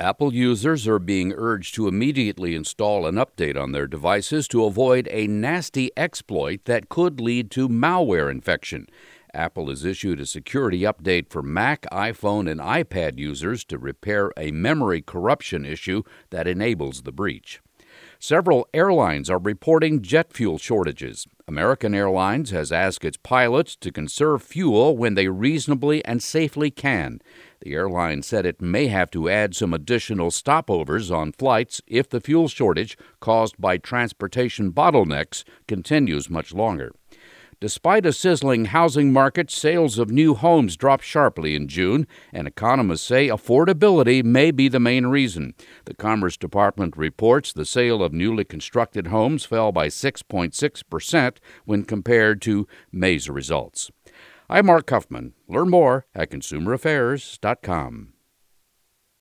Apple users are being urged to immediately install an update on their devices to avoid a nasty exploit that could lead to malware infection. Apple has issued a security update for Mac, iPhone, and iPad users to repair a memory corruption issue that enables the breach. Several airlines are reporting jet fuel shortages. American Airlines has asked its pilots to conserve fuel when they reasonably and safely can. The airline said it may have to add some additional stopovers on flights if the fuel shortage caused by transportation bottlenecks continues much longer. Despite a sizzling housing market, sales of new homes dropped sharply in June, and economists say affordability may be the main reason. The Commerce Department reports the sale of newly constructed homes fell by 6.6% when compared to May's results. I'm Mark Huffman. Learn more at consumeraffairs.com.